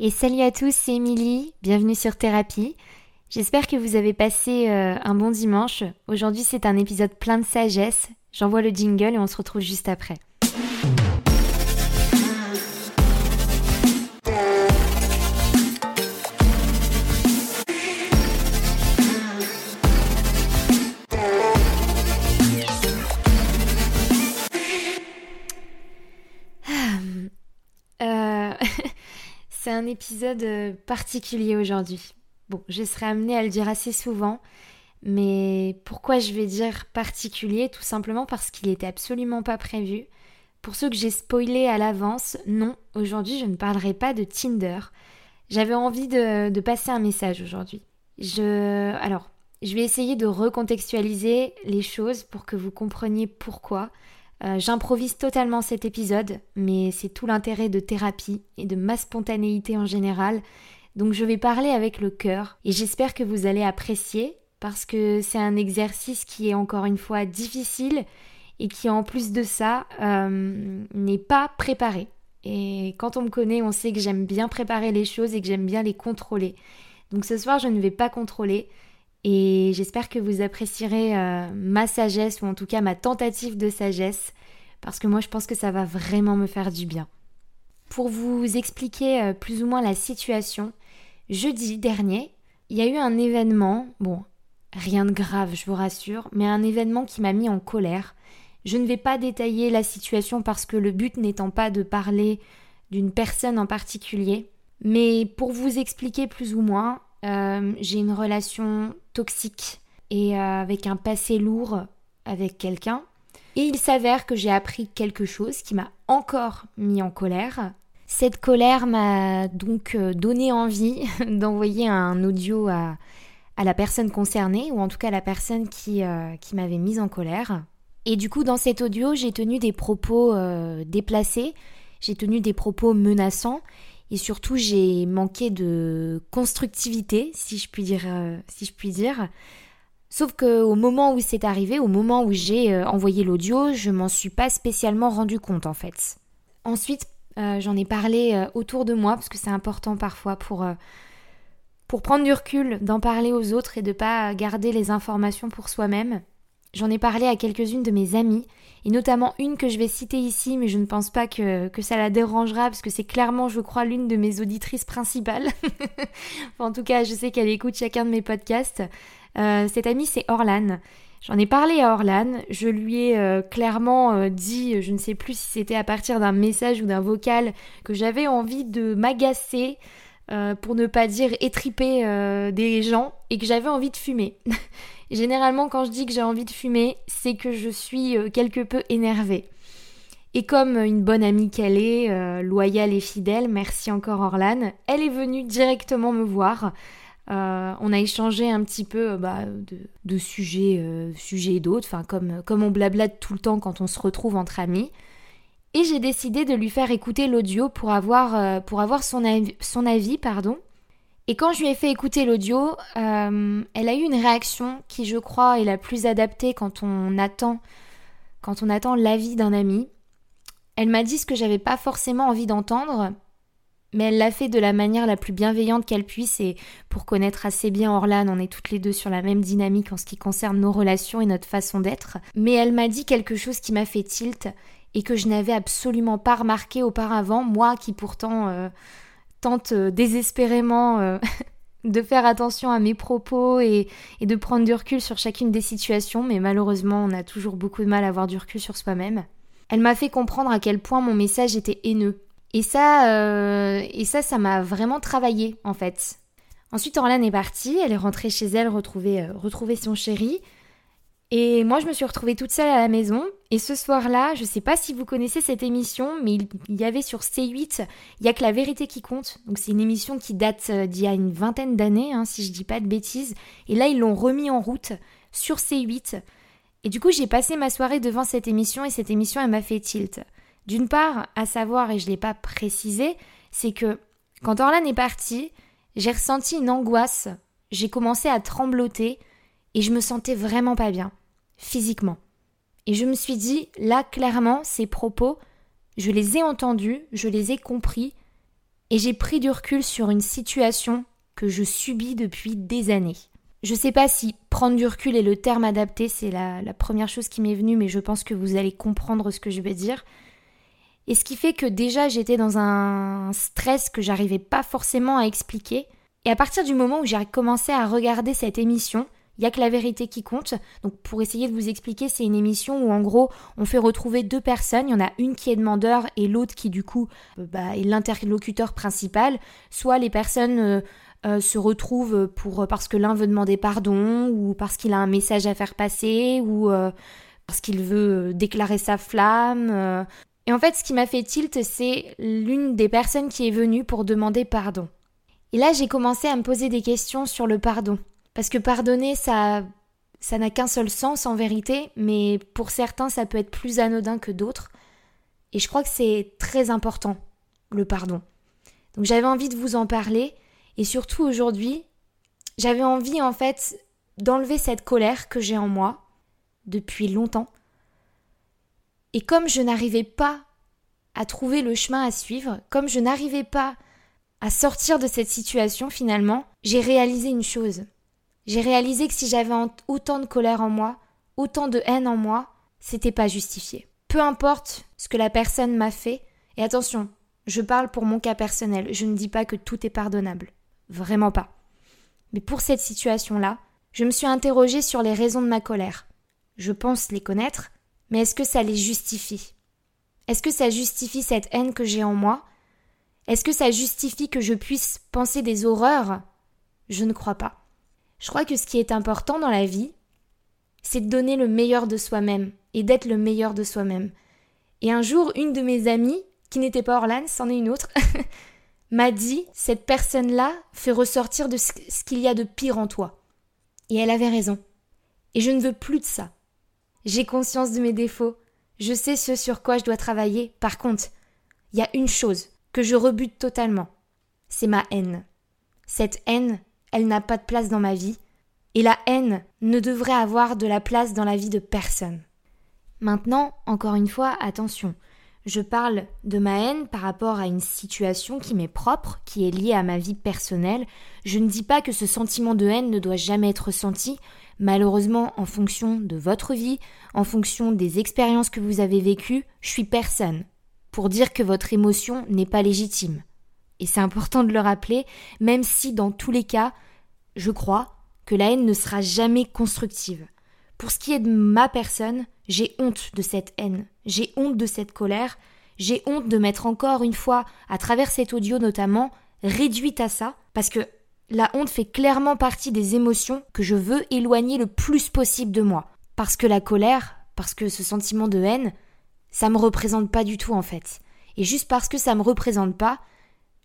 Et salut à tous, c'est Émilie, bienvenue sur Thérapie. J'espère que vous avez passé euh, un bon dimanche. Aujourd'hui c'est un épisode plein de sagesse. J'envoie le jingle et on se retrouve juste après. Un épisode euh, particulier aujourd'hui. Bon, je serai amenée à le dire assez souvent, mais pourquoi je vais dire particulier? Tout simplement parce qu'il n'était absolument pas prévu. Pour ceux que j'ai spoilé à l'avance, non, aujourd'hui je ne parlerai pas de Tinder. J'avais envie de, de, passer un message aujourd'hui. Je, alors, je vais essayer de recontextualiser les choses pour que vous compreniez pourquoi. Euh, j'improvise totalement cet épisode, mais c'est tout l'intérêt de thérapie et de ma spontanéité en général. Donc je vais parler avec le cœur et j'espère que vous allez apprécier parce que c'est un exercice qui est encore une fois difficile et qui en plus de ça euh, n'est pas préparé. Et quand on me connaît, on sait que j'aime bien préparer les choses et que j'aime bien les contrôler. Donc ce soir, je ne vais pas contrôler, et j'espère que vous apprécierez euh, ma sagesse ou en tout cas ma tentative de sagesse parce que moi je pense que ça va vraiment me faire du bien. Pour vous expliquer euh, plus ou moins la situation, jeudi dernier, il y a eu un événement, bon, rien de grave, je vous rassure, mais un événement qui m'a mis en colère. Je ne vais pas détailler la situation parce que le but n'étant pas de parler d'une personne en particulier, mais pour vous expliquer plus ou moins, j'ai une relation toxique et euh, avec un passé lourd avec quelqu'un. Et il s'avère que j'ai appris quelque chose qui m'a encore mis en colère. Cette colère m'a donc euh, donné envie d'envoyer un audio à, la personne concernée, ou en tout cas à la personne qui, qui m'avait mise en colère. Et du coup, dans cet audio, j'ai tenu des propos déplacés, j'ai tenu des propos menaçants, et surtout j'ai manqué de constructivité, si je puis dire. Euh, si je puis dire. Sauf qu'au moment où c'est arrivé, au moment où j'ai euh, envoyé l'audio, je m'en suis pas spécialement rendu compte en fait. Ensuite, euh, j'en ai parlé autour de moi parce que c'est important parfois pour prendre du recul, d'en parler aux autres et de pas garder les informations pour soi-même. J'en ai parlé à quelques-unes de mes amies et notamment une que je vais citer ici, mais je ne pense pas que, ça la dérangera, parce que c'est clairement, je crois, l'une de mes auditrices principales. en tout cas, je sais qu'elle écoute chacun de mes podcasts. Euh, cette amie, c'est Orlan. J'en ai parlé à Orlan, je lui ai euh, clairement euh, dit, je ne sais plus si c'était à partir d'un message ou d'un vocal, que j'avais envie de m'agacer, pour ne pas dire étriper des gens, et que j'avais envie de fumer. Généralement, quand je dis que j'ai envie de fumer, c'est que je suis euh, quelque peu énervée. Et comme une bonne amie qu'elle est, euh, loyale et fidèle, merci encore Orlane, elle est venue directement me voir. Euh, on a échangé un petit peu bah, de, sujets, sujets d'autres, comme, comme on blablate tout le temps quand on se retrouve entre amis. Et j'ai décidé de lui faire écouter l'audio pour avoir, pour avoir son, avis, son avis pardon, et quand je lui ai fait écouter l'audio, euh, elle a eu une réaction qui, je crois, est la plus adaptée quand on attend, quand on attend l'avis d'un ami. Elle m'a dit ce que j'avais pas forcément envie d'entendre, mais elle l'a fait de la manière la plus bienveillante qu'elle puisse et pour connaître assez bien Orlan, on est toutes les deux sur la même dynamique en ce qui concerne nos relations et notre façon d'être. Mais elle m'a dit quelque chose qui m'a fait tilt et que je n'avais absolument pas remarqué auparavant, moi qui pourtant euh, tente euh, désespérément euh, de faire attention à mes propos et, de prendre du recul sur chacune des situations, mais malheureusement on a toujours beaucoup de mal à avoir du recul sur soi-même. Elle m'a fait comprendre à quel point mon message était haineux. Et ça, et ça, ça m'a vraiment travaillé en fait. Ensuite, Orlane est partie, elle est rentrée chez elle retrouver, retrouver son chéri. Et moi, je me suis retrouvée toute seule à la maison. Et ce soir-là, je ne sais pas si vous connaissez cette émission, mais il y avait sur C8, il y a que la vérité qui compte. Donc c'est une émission qui date euh, d'il y a une vingtaine d'années, hein, si je dis pas de bêtises. Et là, ils l'ont remis en route sur C8. Et du coup, j'ai passé ma soirée devant cette émission et cette émission, elle m'a fait tilt. D'une part, à savoir, et je ne l'ai pas précisé, c'est que quand Orlan est parti, j'ai ressenti une angoisse. J'ai commencé à trembloter et je me sentais vraiment pas bien, physiquement. Et je me suis dit, là, clairement, ces propos, je les ai entendus, je les ai compris, et j'ai pris du recul sur une situation que je subis depuis des années. Je sais pas si prendre du recul est le terme adapté, c'est la, la première chose qui m'est venue, mais je pense que vous allez comprendre ce que je vais dire. Et ce qui fait que déjà j'étais dans un stress que j'arrivais pas forcément à expliquer. Et à partir du moment où j'ai commencé à regarder cette émission, il y a que la vérité qui compte. Donc pour essayer de vous expliquer, c'est une émission où en gros on fait retrouver deux personnes. Il y en a une qui est demandeur et l'autre qui du coup euh, bah, est l'interlocuteur principal. Soit les personnes euh, euh, se retrouvent pour parce que l'un veut demander pardon ou parce qu'il a un message à faire passer ou parce qu'il veut déclarer sa flamme. Et en fait, ce qui m'a fait tilt, c'est l'une des personnes qui est venue pour demander pardon. Et là, j'ai commencé à me poser des questions sur le pardon. Parce que pardonner, ça ça n'a qu'un seul sens en vérité, mais pour certains, ça peut être plus anodin que d'autres. Et je crois que c'est très important, le pardon. Donc j'avais envie de vous en parler, et surtout aujourd'hui, j'avais envie en fait d'enlever cette colère que j'ai en moi depuis longtemps et comme je n'arrivais pas à trouver le chemin à suivre, comme je n'arrivais pas à sortir de cette situation finalement, j'ai réalisé une chose. J'ai réalisé que si j'avais autant de colère en moi, autant de haine en moi, c'était pas justifié. Peu importe ce que la personne m'a fait, et attention, je parle pour mon cas personnel, je ne dis pas que tout est pardonnable. Vraiment pas. Mais pour cette situation-là, je me suis interrogée sur les raisons de ma colère. Je pense les connaître, mais est-ce que ça les justifie? Est-ce que ça justifie cette haine que j'ai en moi? Est-ce que ça justifie que je puisse penser des horreurs? Je ne crois pas. Je crois que ce qui est important dans la vie, c'est de donner le meilleur de soi-même et d'être le meilleur de soi-même. Et un jour, une de mes amies, qui n'était pas Orlane, c'en est une autre, m'a dit Cette personne-là fait ressortir de ce qu'il y a de pire en toi. Et elle avait raison. Et je ne veux plus de ça. J'ai conscience de mes défauts. Je sais ce sur quoi je dois travailler. Par contre, il y a une chose que je rebute totalement. C'est ma haine. Cette haine, elle n'a pas de place dans ma vie. Et la haine ne devrait avoir de la place dans la vie de personne. Maintenant, encore une fois, attention. Je parle de ma haine par rapport à une situation qui m'est propre, qui est liée à ma vie personnelle. Je ne dis pas que ce sentiment de haine ne doit jamais être ressenti. Malheureusement, en fonction de votre vie, en fonction des expériences que vous avez vécues, je suis personne pour dire que votre émotion n'est pas légitime. Et c'est important de le rappeler, même si dans tous les cas, je crois que la haine ne sera jamais constructive. Pour ce qui est de ma personne, j'ai honte de cette haine, j'ai honte de cette colère, j'ai honte de m'être encore une fois, à travers cet audio notamment, réduite à ça, parce que la honte fait clairement partie des émotions que je veux éloigner le plus possible de moi. Parce que la colère, parce que ce sentiment de haine, ça me représente pas du tout en fait. Et juste parce que ça me représente pas,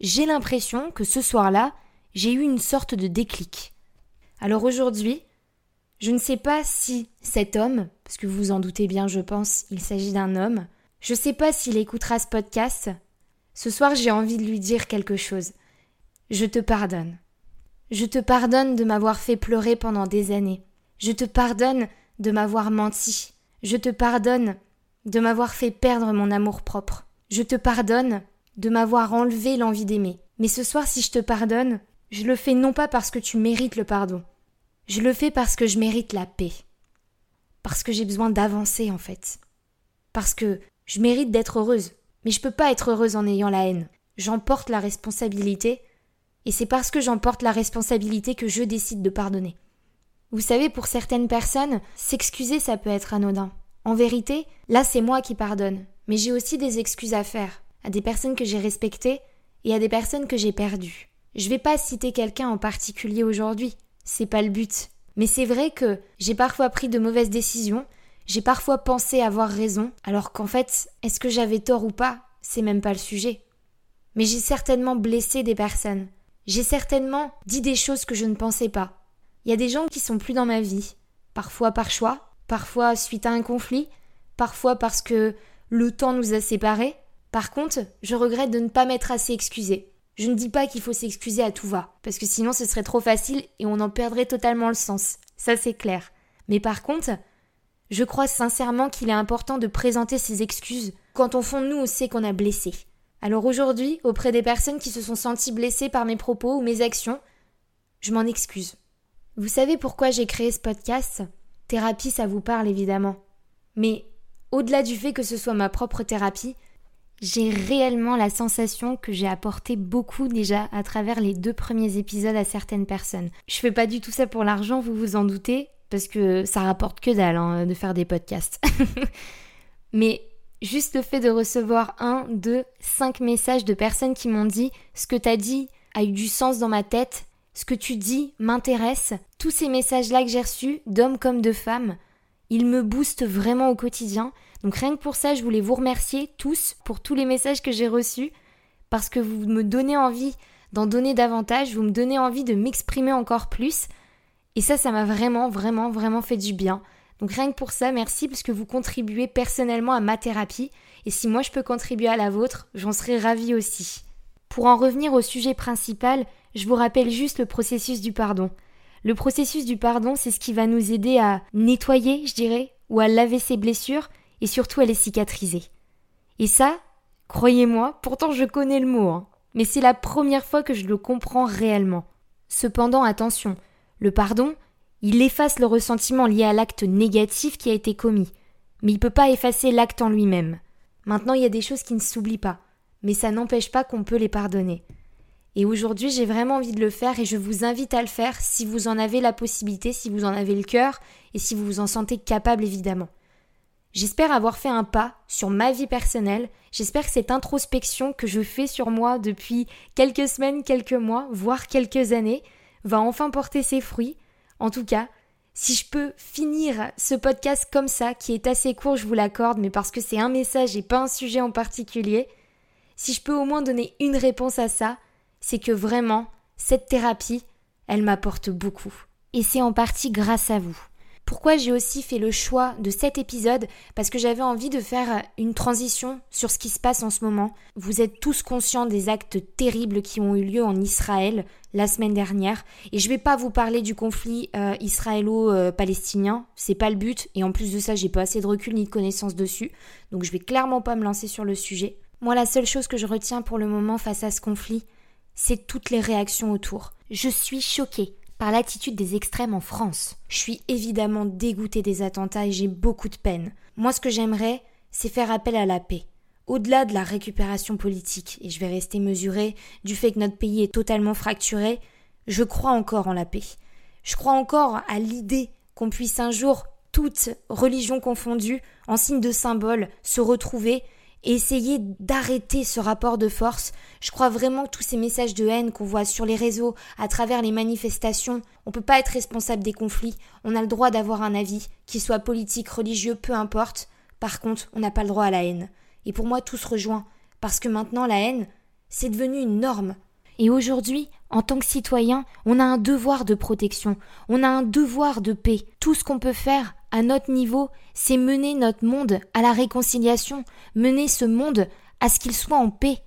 j'ai l'impression que ce soir-là, j'ai eu une sorte de déclic. Alors aujourd'hui, je ne sais pas si cet homme, parce que vous vous en doutez bien, je pense, il s'agit d'un homme, je ne sais pas s'il écoutera ce podcast. Ce soir, j'ai envie de lui dire quelque chose. Je te pardonne. Je te pardonne de m'avoir fait pleurer pendant des années. Je te pardonne de m'avoir menti. Je te pardonne de m'avoir fait perdre mon amour propre. Je te pardonne de m'avoir enlevé l'envie d'aimer. Mais ce soir, si je te pardonne, je le fais non pas parce que tu mérites le pardon, je le fais parce que je mérite la paix. Parce que j'ai besoin d'avancer en fait. Parce que je mérite d'être heureuse. Mais je peux pas être heureuse en ayant la haine. J'emporte la responsabilité. Et c'est parce que j'emporte la responsabilité que je décide de pardonner. Vous savez, pour certaines personnes, s'excuser ça peut être anodin. En vérité, là c'est moi qui pardonne. Mais j'ai aussi des excuses à faire. À des personnes que j'ai respectées et à des personnes que j'ai perdues. Je vais pas citer quelqu'un en particulier aujourd'hui c'est pas le but. Mais c'est vrai que j'ai parfois pris de mauvaises décisions, j'ai parfois pensé avoir raison, alors qu'en fait, est-ce que j'avais tort ou pas, c'est même pas le sujet. Mais j'ai certainement blessé des personnes. J'ai certainement dit des choses que je ne pensais pas. Il y a des gens qui sont plus dans ma vie, parfois par choix, parfois suite à un conflit, parfois parce que le temps nous a séparés. Par contre, je regrette de ne pas m'être assez excusée. Je ne dis pas qu'il faut s'excuser à tout va, parce que sinon ce serait trop facile et on en perdrait totalement le sens. Ça c'est clair. Mais par contre, je crois sincèrement qu'il est important de présenter ses excuses quand on fond de nous on sait qu'on a blessé. Alors aujourd'hui, auprès des personnes qui se sont senties blessées par mes propos ou mes actions, je m'en excuse. Vous savez pourquoi j'ai créé ce podcast? Thérapie, ça vous parle évidemment. Mais au-delà du fait que ce soit ma propre thérapie, j'ai réellement la sensation que j'ai apporté beaucoup déjà à travers les deux premiers épisodes à certaines personnes. Je fais pas du tout ça pour l'argent, vous vous en doutez, parce que ça rapporte que dalle hein, de faire des podcasts. Mais juste le fait de recevoir un, deux, cinq messages de personnes qui m'ont dit ce que t'as dit a eu du sens dans ma tête, ce que tu dis m'intéresse, tous ces messages-là que j'ai reçus, d'hommes comme de femmes, ils me boostent vraiment au quotidien. Donc rien que pour ça, je voulais vous remercier tous pour tous les messages que j'ai reçus, parce que vous me donnez envie d'en donner davantage, vous me donnez envie de m'exprimer encore plus. Et ça, ça m'a vraiment, vraiment, vraiment fait du bien. Donc rien que pour ça, merci parce que vous contribuez personnellement à ma thérapie. Et si moi je peux contribuer à la vôtre, j'en serais ravie aussi. Pour en revenir au sujet principal, je vous rappelle juste le processus du pardon. Le processus du pardon, c'est ce qui va nous aider à nettoyer, je dirais, ou à laver ses blessures et surtout à les cicatriser. Et ça, croyez-moi, pourtant je connais le mot, hein, mais c'est la première fois que je le comprends réellement. Cependant, attention, le pardon, il efface le ressentiment lié à l'acte négatif qui a été commis, mais il ne peut pas effacer l'acte en lui-même. Maintenant, il y a des choses qui ne s'oublient pas, mais ça n'empêche pas qu'on peut les pardonner. Et aujourd'hui, j'ai vraiment envie de le faire et je vous invite à le faire si vous en avez la possibilité, si vous en avez le cœur et si vous vous en sentez capable évidemment. J'espère avoir fait un pas sur ma vie personnelle, j'espère que cette introspection que je fais sur moi depuis quelques semaines, quelques mois, voire quelques années, va enfin porter ses fruits. En tout cas, si je peux finir ce podcast comme ça, qui est assez court, je vous l'accorde, mais parce que c'est un message et pas un sujet en particulier, si je peux au moins donner une réponse à ça, c'est que vraiment, cette thérapie, elle m'apporte beaucoup. Et c'est en partie grâce à vous. Pourquoi j'ai aussi fait le choix de cet épisode Parce que j'avais envie de faire une transition sur ce qui se passe en ce moment. Vous êtes tous conscients des actes terribles qui ont eu lieu en Israël la semaine dernière. Et je vais pas vous parler du conflit euh, israélo-palestinien, c'est pas le but. Et en plus de ça, j'ai pas assez de recul ni de connaissances dessus. Donc je vais clairement pas me lancer sur le sujet. Moi, la seule chose que je retiens pour le moment face à ce conflit, c'est toutes les réactions autour. Je suis choquée par l'attitude des extrêmes en France. Je suis évidemment dégoûtée des attentats et j'ai beaucoup de peine. Moi, ce que j'aimerais, c'est faire appel à la paix. Au-delà de la récupération politique, et je vais rester mesurée du fait que notre pays est totalement fracturé, je crois encore en la paix. Je crois encore à l'idée qu'on puisse un jour, toutes religions confondues, en signe de symbole, se retrouver et essayer d'arrêter ce rapport de force. Je crois vraiment que tous ces messages de haine qu'on voit sur les réseaux, à travers les manifestations, on peut pas être responsable des conflits, on a le droit d'avoir un avis, qu'il soit politique, religieux, peu importe. Par contre, on n'a pas le droit à la haine. Et pour moi, tout se rejoint, parce que maintenant la haine, c'est devenu une norme. Et aujourd'hui, en tant que citoyen, on a un devoir de protection, on a un devoir de paix. Tout ce qu'on peut faire, à notre niveau, c'est mener notre monde à la réconciliation, mener ce monde à ce qu'il soit en paix.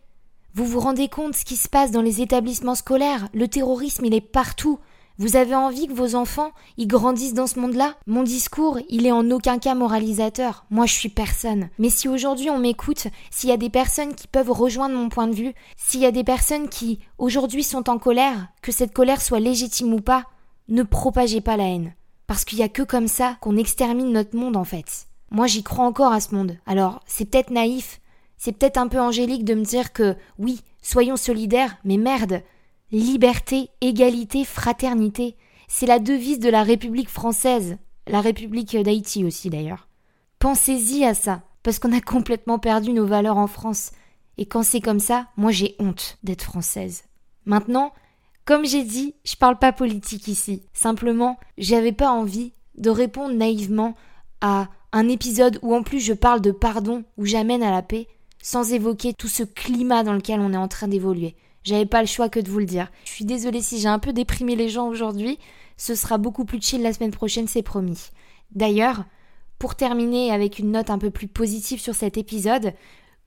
Vous vous rendez compte ce qui se passe dans les établissements scolaires? Le terrorisme, il est partout. Vous avez envie que vos enfants y grandissent dans ce monde-là? Mon discours, il est en aucun cas moralisateur. Moi, je suis personne. Mais si aujourd'hui on m'écoute, s'il y a des personnes qui peuvent rejoindre mon point de vue, s'il y a des personnes qui aujourd'hui sont en colère, que cette colère soit légitime ou pas, ne propagez pas la haine. Parce qu'il n'y a que comme ça qu'on extermine notre monde en fait. Moi j'y crois encore à ce monde. Alors c'est peut-être naïf, c'est peut-être un peu angélique de me dire que oui, soyons solidaires, mais merde, liberté, égalité, fraternité, c'est la devise de la République française, la République d'Haïti aussi d'ailleurs. Pensez-y à ça, parce qu'on a complètement perdu nos valeurs en France. Et quand c'est comme ça, moi j'ai honte d'être française. Maintenant, comme j'ai dit, je parle pas politique ici. Simplement, j'avais pas envie de répondre naïvement à un épisode où en plus je parle de pardon, où j'amène à la paix, sans évoquer tout ce climat dans lequel on est en train d'évoluer. J'avais pas le choix que de vous le dire. Je suis désolée si j'ai un peu déprimé les gens aujourd'hui. Ce sera beaucoup plus chill la semaine prochaine, c'est promis. D'ailleurs, pour terminer avec une note un peu plus positive sur cet épisode,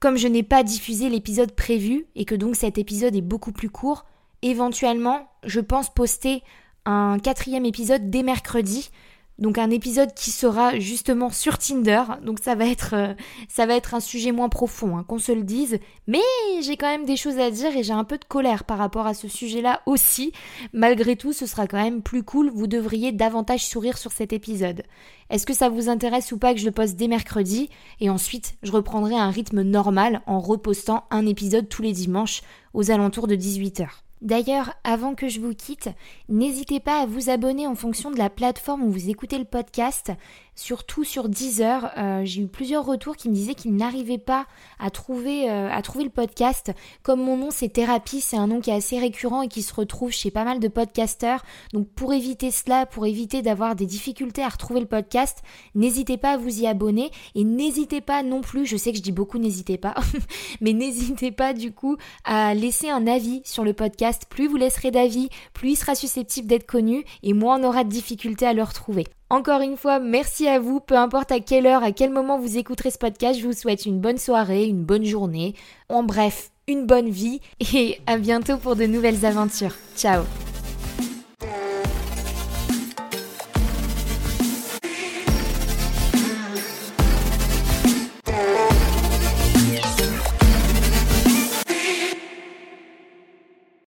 comme je n'ai pas diffusé l'épisode prévu et que donc cet épisode est beaucoup plus court, éventuellement, je pense poster un quatrième épisode dès mercredi Donc un épisode qui sera justement sur Tinder. Donc ça va être, euh, ça va être un sujet moins profond, hein, qu'on se le dise. Mais j'ai quand même des choses à dire et j'ai un peu de colère par rapport à ce sujet-là aussi. Malgré tout, ce sera quand même plus cool. Vous devriez davantage sourire sur cet épisode. Est-ce que ça vous intéresse ou pas que je le poste dès mercredi? Et ensuite, je reprendrai un rythme normal en repostant un épisode tous les dimanches aux alentours de 18h. D'ailleurs, avant que je vous quitte, n'hésitez pas à vous abonner en fonction de la plateforme où vous écoutez le podcast surtout sur Deezer. Euh, j'ai eu plusieurs retours qui me disaient qu'ils n'arrivaient pas à trouver, euh, à trouver le podcast. Comme mon nom c'est Thérapie, c'est un nom qui est assez récurrent et qui se retrouve chez pas mal de podcasteurs. Donc pour éviter cela, pour éviter d'avoir des difficultés à retrouver le podcast, n'hésitez pas à vous y abonner et n'hésitez pas non plus, je sais que je dis beaucoup n'hésitez pas, mais n'hésitez pas du coup à laisser un avis sur le podcast. Plus vous laisserez d'avis, plus il sera susceptible d'être connu et moins on aura de difficultés à le retrouver. Encore une fois, merci à vous, peu importe à quelle heure, à quel moment vous écouterez ce podcast, je vous souhaite une bonne soirée, une bonne journée, en bref, une bonne vie et à bientôt pour de nouvelles aventures. Ciao